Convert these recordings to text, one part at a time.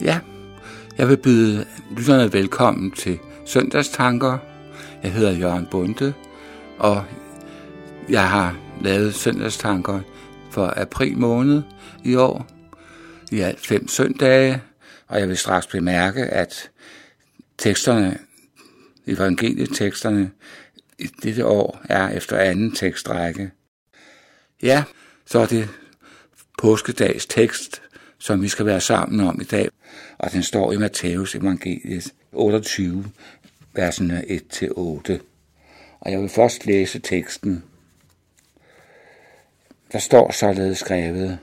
Ja, jeg vil byde lytterne velkommen til Søndagstanker. Jeg hedder Jørgen Bunde, og jeg har lavet Søndagstanker for april måned i år. I alt fem søndage, og jeg vil straks bemærke, at teksterne, evangelieteksterne i dette år er efter anden tekstrække. Ja, så er det påskedags tekst, som vi skal være sammen om i dag, og den står i Matthæus evangeliet 28, versene 1-8. Og jeg vil først læse teksten. Der står således skrevet,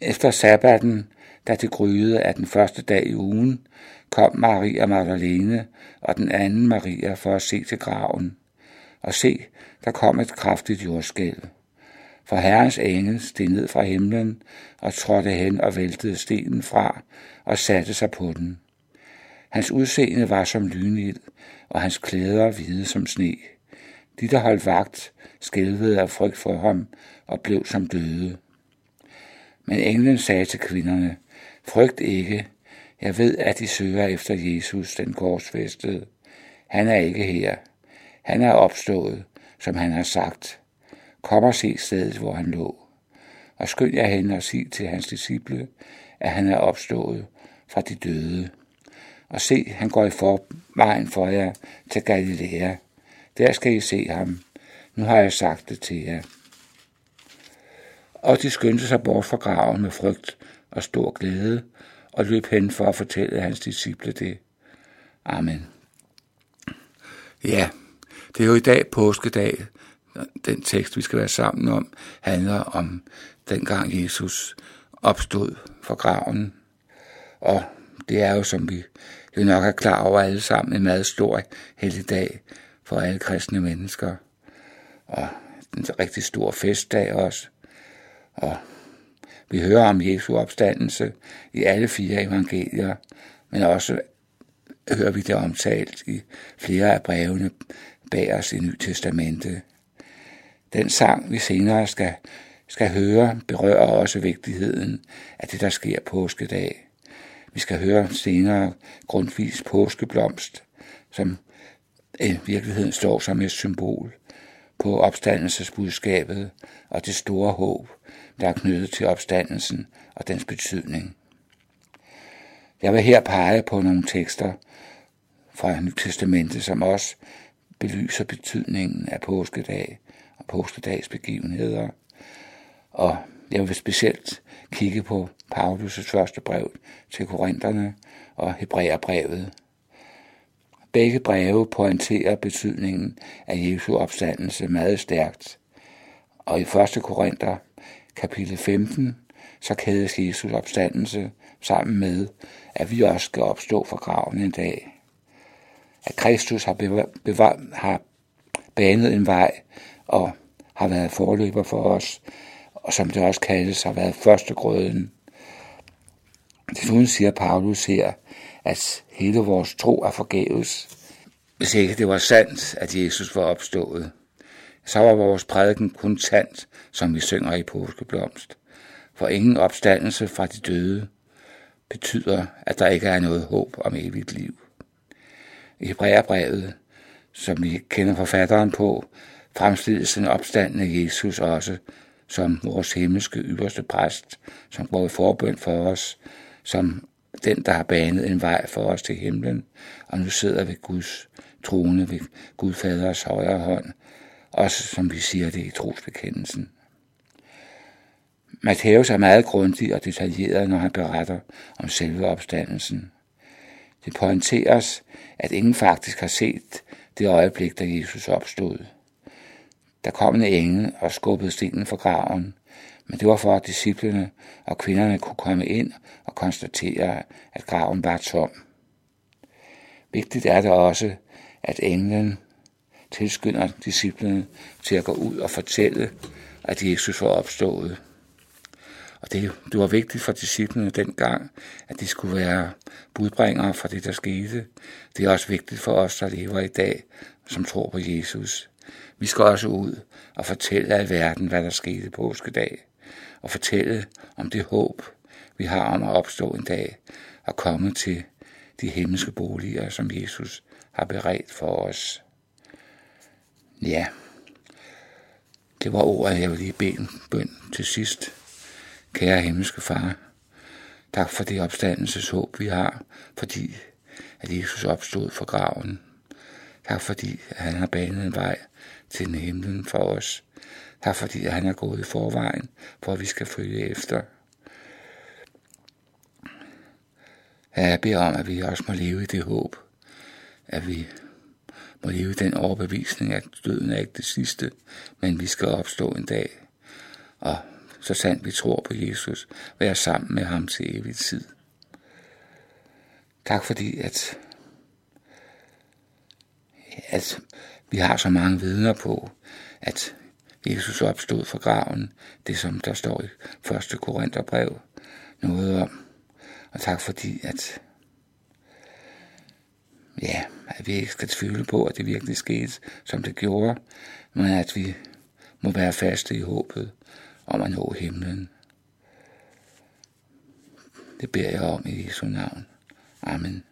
Efter sabbaten, da det gryede af den første dag i ugen, kom Maria Magdalene og den anden Maria for at se til graven. Og se, der kom et kraftigt jordskælv. For Herrens engel steg ned fra himlen og trådte hen og væltede stenen fra og satte sig på den. Hans udseende var som lynild, og hans klæder hvide som sne. De, der holdt vagt, skælvede af frygt for ham og blev som døde. Men englen sagde til kvinderne, frygt ikke, jeg ved, at de søger efter Jesus, den korsfæstede. Han er ikke her. Han er opstået, som han har sagt. Kom og se stedet, hvor han lå. Og skynd jer hen og sig til hans disciple, at han er opstået fra de døde. Og se, han går i forvejen for jer til Galilea. Der skal I se ham. Nu har jeg sagt det til jer. Og de skyndte sig bort fra graven med frygt og stor glæde, og løb hen for at fortælle hans disciple det. Amen. Ja, det er jo i dag påskedag. Den tekst, vi skal være sammen om, handler om dengang Jesus opstod fra graven. Og det er jo, som vi jo nok er klar over alle sammen, en meget stor dag for alle kristne mennesker. Og en rigtig stor festdag også. Og vi hører om Jesu opstandelse i alle fire evangelier, men også hører vi det omtalt i flere af brevene bag os i Nyt Testamente. Den sang, vi senere skal, skal høre, berører også vigtigheden af det, der sker påskedag. Vi skal høre senere grundvis påskeblomst, som i virkeligheden står som et symbol på opstandelsesbudskabet og det store håb, der er knyttet til opstandelsen og dens betydning. Jeg vil her pege på nogle tekster fra Nyt Testamentet, som også belyser betydningen af påskedag og påskedags begivenheder. Og jeg vil specielt kigge på Paulus' første brev til Korintherne og Hebræerbrevet. Begge breve pointerer betydningen af Jesu opstandelse meget stærkt. Og i 1. Korinther kapitel 15, så kædes Jesus opstandelse sammen med, at vi også skal opstå fra graven en dag. At Kristus har, bevar, har banet en vej og har været forløber for os, og som det også kaldes, har været første grøden. Desuden siger Paulus her, at hele vores tro er forgæves, hvis ikke det var sandt, at Jesus var opstået så var vores prædiken kun sandt, som vi synger i påskeblomst. For ingen opstandelse fra de døde betyder, at der ikke er noget håb om evigt liv. I Hebræerbrevet, som vi kender forfatteren på, fremstilles den opstandende Jesus også som vores himmelske ypperste præst, som går i forbøn for os, som den, der har banet en vej for os til himlen, og nu sidder ved Guds trone ved Gud Faders højre hånd, også som vi siger det i trosbekendelsen. Matthæus er meget grundig og detaljeret, når han beretter om selve opstandelsen. Det pointeres, at ingen faktisk har set det øjeblik, da Jesus opstod. Der kom en engel og skubbede stenen fra graven, men det var for, at disciplene og kvinderne kunne komme ind og konstatere, at graven var tom. Vigtigt er det også, at englen tilskynder disciplene til at gå ud og fortælle, at Jesus var opstået. Og det, det var vigtigt for disciplene dengang, at de skulle være budbringere for det, der skete. Det er også vigtigt for os, der lever i dag, som tror på Jesus. Vi skal også ud og fortælle al verden, hvad der skete på påskedag, og fortælle om det håb, vi har om at opstå en dag, at komme til de himmelske boliger, som Jesus har beredt for os. Ja, det var ordet, jeg vil lige bede en bøn til sidst. Kære himmelske far, tak for det opstandelseshåb, vi har, fordi at Jesus opstod fra graven. Tak fordi han har banet en vej til den himlen for os. Tak fordi han er gået i forvejen, for at vi skal følge efter. Jeg beder om, at vi også må leve i det håb, at vi må leve i den overbevisning, at døden er ikke det sidste, men vi skal opstå en dag. Og så sandt vi tror på Jesus, være sammen med ham til evig tid. Tak fordi, at, at vi har så mange vidner på, at Jesus opstod fra graven, det som der står i 1. Korintherbrev, noget om. Og tak fordi, at, ja, at vi ikke skal tvivle på, at det virkelig skete, som det gjorde, men at vi må være faste i håbet om at nå himlen. Det beder jeg om i Jesu navn. Amen.